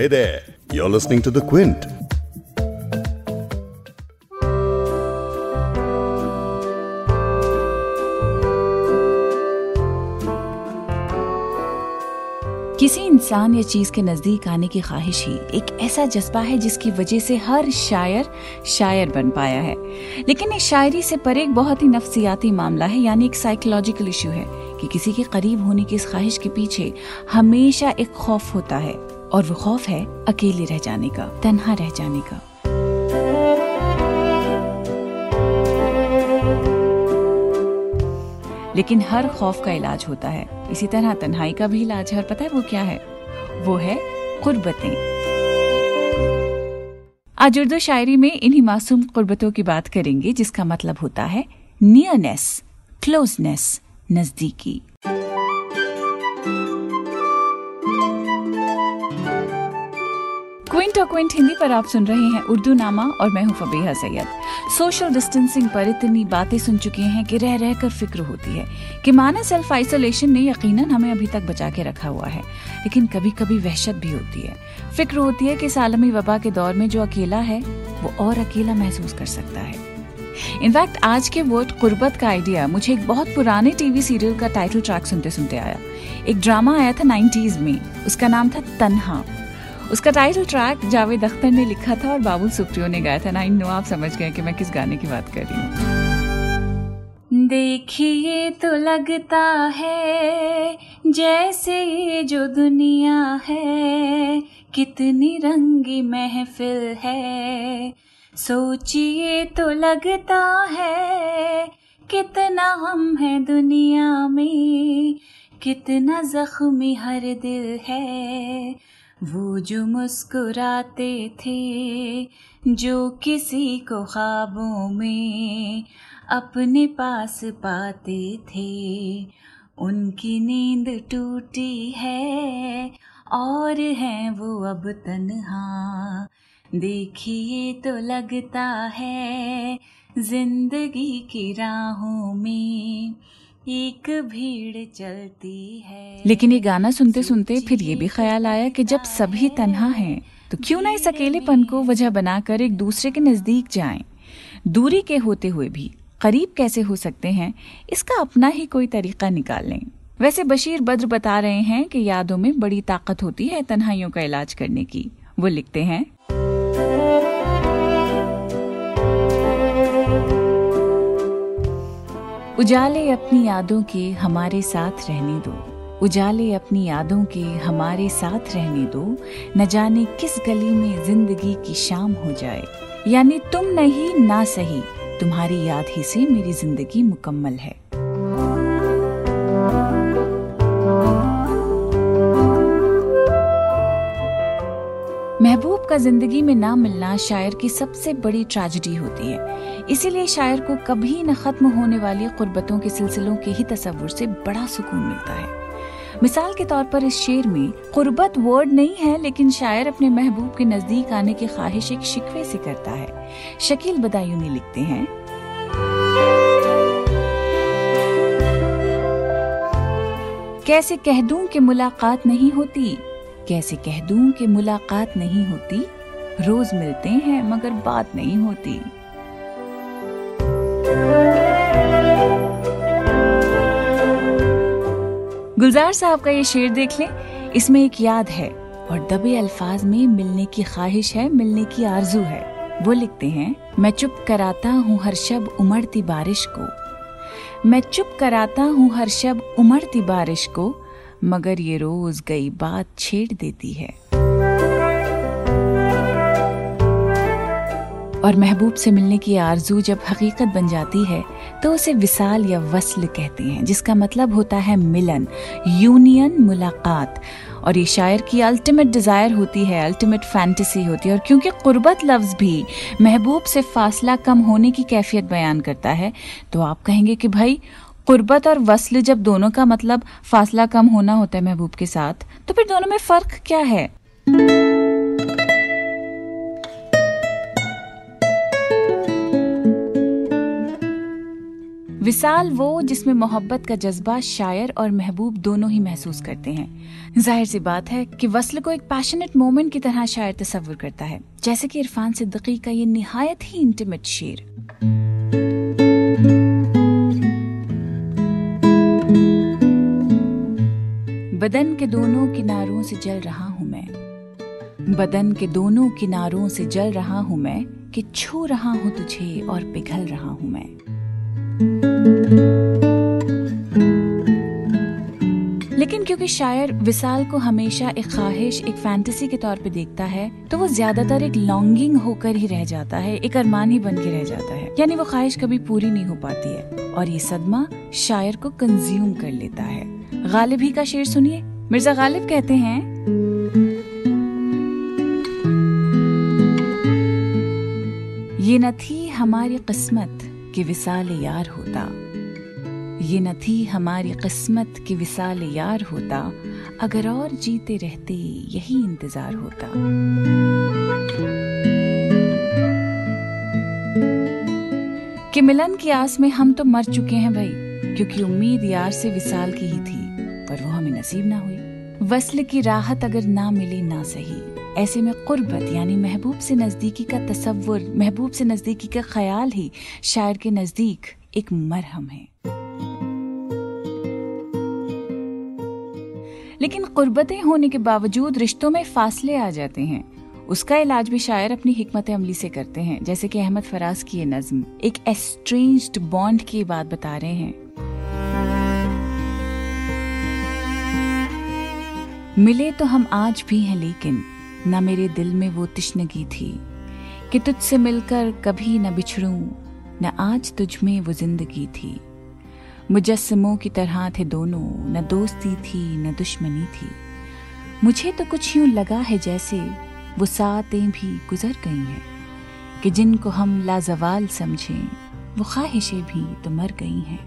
Hey there, you're listening to The Quint. किसी इंसान या चीज़ के नज़दीक आने की ख्वाहिश ही एक ऐसा जज्बा है जिसकी वजह से हर शायर शायर बन पाया है लेकिन इस शायरी से परे एक बहुत ही नफ्सियाती मामला है यानी एक साइकोलॉजिकल इशू है कि किसी के करीब होने की इस ख्वाहिश के पीछे हमेशा एक खौफ होता है और वो खौफ है अकेले रह जाने का, तन्हा रह जाने का। लेकिन हर खौफ का इलाज होता है। इसी तरह तन्हाई का भी इलाज है, और पता है वो क्या है? वो है कुर्बतें। आज उर्दू शायरी में इन्हीं मासूम कुर्बतों की बात करेंगे, जिसका मतलब होता है नियरनेस क्लोजनेस नजदीकी। क्विंट और क्विंट हिंदी पर आप सुन रहे हैं उर्दू नामा और मैं हूँ फबीहा सैयद। सोशल डिस्टेंसिंग पर इतनी बातें सुन चुके हैं कि रह रह कर फ़िक्र होती है कि माना सेल्फ आइसोलेशन ने यकीनन हमें अभी तक बचा के रखा हुआ है, लेकिन कभी कभी वहशत भी होती है। फ़िक्र होती है कि सालमी वबा के दौर में जो अकेला है, वो और अकेला महसूस कर सकता है। इनफैक्ट आज के वर्ड कुर्बत का आइडिया मुझे एक बहुत पुराने टीवी सीरियल का टाइटल ट्रैक सुनते सुनते आया। एक ड्रामा आया था नाइन्टीज में, उसका नाम था तन्हा। उसका टाइटल ट्रैक जावेद अख्तर ने लिखा था और बाबुल सुप्रियो ने गाया था। ना नो आप समझ गए कि मैं किस गाने की बात कर रही हूँ। देखिए तो लगता है जैसे ये जो दुनिया है, कितनी रंगी महफिल है। सोचिए तो लगता है कितना हम है दुनिया में, कितना जख्मी हर दिल है। वो जो मुस्कुराते थे, जो किसी को ख्वाबों में अपने पास पाते थे, उनकी नींद टूटी है और हैं वो अब तन्हा। देखिए तो लगता है ज़िंदगी की राहों में एक भीड़ चलती है। लेकिन ये गाना सुनते सुनते फिर ये भी ख्याल आया कि जब सभी तन्हा हैं तो क्यों ना इस अकेलेपन को वजह बनाकर एक दूसरे के नज़दीक जाएँ? दूरी के होते हुए भी करीब कैसे हो सकते हैं इसका अपना ही कोई तरीका निकाल लें। वैसे बशीर बद्र बता रहे हैं कि यादों में बड़ी ताकत होती है तन्हाइयों का इलाज करने की। वो लिखते हैं उजाले अपनी यादों के हमारे साथ रहने दो। उजाले अपनी यादों के हमारे साथ रहने दो। न जाने किस गली में ज़िंदगी की शाम हो जाए। यानी तुम नहीं, ना सही। तुम्हारी याद ही से मेरी ज़िंदगी मुकम्मल है। महबूब का ज़िंदगी में ना मिलना शायर की सबसे बड़ी ट्रेजिडी होती है। इसीलिए शायर को कभी न खत्म होने वाली कुर्बतों के सिलसिलों के ही तस्वुर से बड़ा सुकून मिलता है। मिसाल के तौर पर इस शेर में कुर्बत वर्ड नहीं है, लेकिन शायर अपने महबूब के नज़दीक आने की ख्वाहिश एक शिकवे से करता है। शकील बदायूनी लिखते हैं। कैसे कह दूँ कि मुलाकात नहीं होती? कैसे कह दूँ कि मुलाकात नहीं होती? रोज मिलते हैं, मगर बात नहीं होती। गुलजार साहब का ये शेर देख लें। इसमें एक याद है और दबे अल्फाज में मिलने की ख्वाहिश है, मिलने की आरज़ू है। वो लिखते हैं, मैं चुप कराता हूँ हर शब उमड़ती बारिश को। मैं चुप कराता हूँ हर शब उमड़ती बारिश को, मगर ये रोज गई बात छेड़ देती है। और महबूब से मिलने की आरज़ू जब हकीकत बन जाती है तो उसे विसाल या वसल कहते हैं, जिसका मतलब होता है मिलन, यूनियन मुलाकात। और ये शायर की अल्टीमेट डिज़ायर होती है अल्टीमेट फैंटेसी होती है, और क्योंकि कुर्बत लफ्ज भी महबूब से फासला कम होने की कैफियत बयान करता है तो आप कहेंगे कि भाई, कुर्बत और वसल जब दोनों का मतलब फासला कम होना होता है महबूब के साथ तो फिर दोनों में फ़र्क क्या है? विसाल वो जिसमें मोहब्बत का जज्बा, शायर और महबूब दोनों ही महसूस करते हैं। ज़ाहिर सी बात है कि वसल को एक पैशनेट मोमेंट की तरह शायर तस्वुर करता है, जैसे कि इरफान सिद्दीकी का ये निहायत ही इंटीमेट शेर। बदन के दोनों किनारों से जल रहा हूँ मैं। बदन के दोनों किनारों से जल रहा हूँ मैं कि छू रहा हूँ तुझे और पिघल रहा हूँ मैं। लेकिन क्योंकि शायर विशाल को हमेशा एक ख्वाहिश, एक फैंटेसी के तौर पे देखता है तो वो ज़्यादातर एक लॉन्गिंग होकर ही रह जाता है, एक अरमान ही बन के रह जाता है। यानी वो ख्वाहिश कभी पूरी नहीं हो पाती है। और ये सदमा शायर को कंज्यूम कर लेता है। गालिब ही का शेर सुनिए। मिर्ज़ा गालिब कहते हैं, ये न थी हमारी किस्मत कि विसाल यार होता। ये न थी हमारी किस्मत कि विसाल यार होता। अगर और जीते रहते, यही इंतज़ार होता। कि मिलन की आस में हम तो मर चुके हैं भाई, क्योंकि उम्मीद यार से विसाल की ही थी, पर वो हमें नसीब ना हुई। वसल की राहत अगर ना मिली ना सही। ऐसे में कुर्बत, यानी महबूब से नजदीकी का तस्वुर महबूब से नजदीकी का ख्याल ही शायर के नज़दीक एक मरहम है। लेकिन कुर्बतें होने के बावजूद रिश्तों में फासले आ जाते हैं। उसका इलाज भी शायर अपनी हिकमत अमली से करते हैं, जैसे कि अहमद फराज की ये नज्म एक एस्ट्रेंज्ड बॉन्ड की बात बता रहे हैं। मिले तो हम आज भी हैं, लेकिन न मेरे दिल में वो तिश्नगी थी कि तुझसे मिलकर कभी न बिछड़ू, न आज तुझ में वो ज़िंदगी थी। मुजस्मों की तरह थे दोनों, न दोस्ती थी, न दुश्मनी थी। मुझे तो कुछ यूँ लगा है जैसे वो सातें भी गुजर गई हैं, कि जिनको हम लाजवाल समझें, वो ख्वाहिशें भी तो मर गई हैं।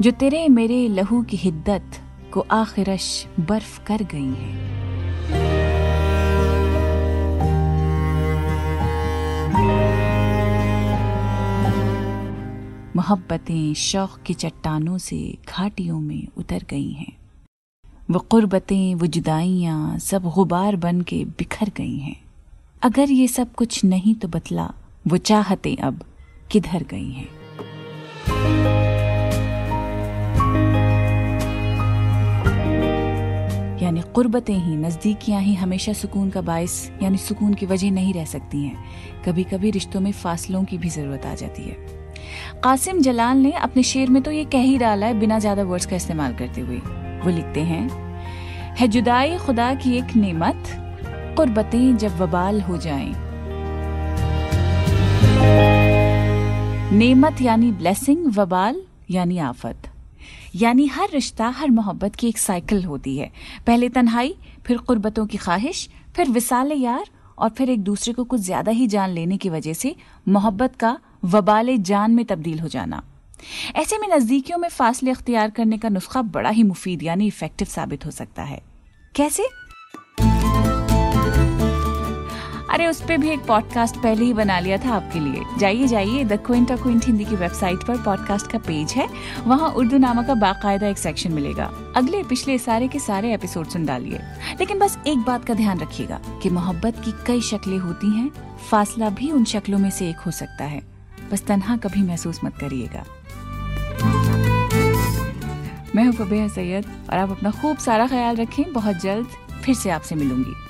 जो तेरे मेरे लहू की हिद्दत को आखिरश बर्फ़ कर गई हैं। मोहब्बतें शौक की चट्टानों से घाटियों में उतर गई हैं। वो कुर्बतें, वो जुदाइयाँ सब गुबार बन के बिखर गई हैं। अगर ये सब कुछ नहीं तो बतला, वो चाहते अब किधर गई हैं। यानी कुर्बतें ही, नज़दीकियाँ ही हमेशा सुकून का बायस, यानी सुकून की वजह नहीं रह सकती हैं। कभी कभी रिश्तों में फासलों की भी ज़रूरत आ जाती है। कासिम जलाल ने अपने शेर में तो ये कह ही डाला है, बिना ज़्यादा वर्ड्स का इस्तेमाल करते हुए। वो लिखते हैं, है जुदाई खुदा की एक नेमत, कुर्बतें जब वबाल हो जाएँ। नेमत यानी ब्लेसिंग, वबाल यानी आफत। यानी हर रिश्ता, हर मोहब्बत की एक साइकिल होती है। पहले तन्हाई, फिर कुर्बतों की ख्वाहिश, फिर विसाल यार और फिर एक दूसरे को कुछ ज़्यादा ही जान लेने की वजह से मोहब्बत का वबाल जान में तब्दील हो जाना। ऐसे में नजदीकियों में फासले अख्तियार करने का नुस्खा बड़ा ही मुफीद, यानी इफ़ेक्टिव साबित हो सकता है। कैसे? अरे, उस पर भी एक पॉडकास्ट पहले ही बना लिया था आपके लिए। जाइए जाइए द क्विंट क्विंट हिंदी की वेबसाइट पर पॉडकास्ट का पेज है। वहाँ उर्दू नामा का बाकायदा एक सेक्शन मिलेगा। अगले पिछले सारे के सारे एपिसोड सुन डालिए। लेकिन बस एक बात का ध्यान रखिएगा कि मोहब्बत की कई शक्लें होती हैं। फासला भी उन शक्लों में से एक हो सकता है। बस तनहा कभी महसूस मत करिएगा। मैं हूँ फबेहा सैयद और आप अपना खूब सारा ख्याल रखें। बहुत जल्द फिर से आपसे मिलूँगी।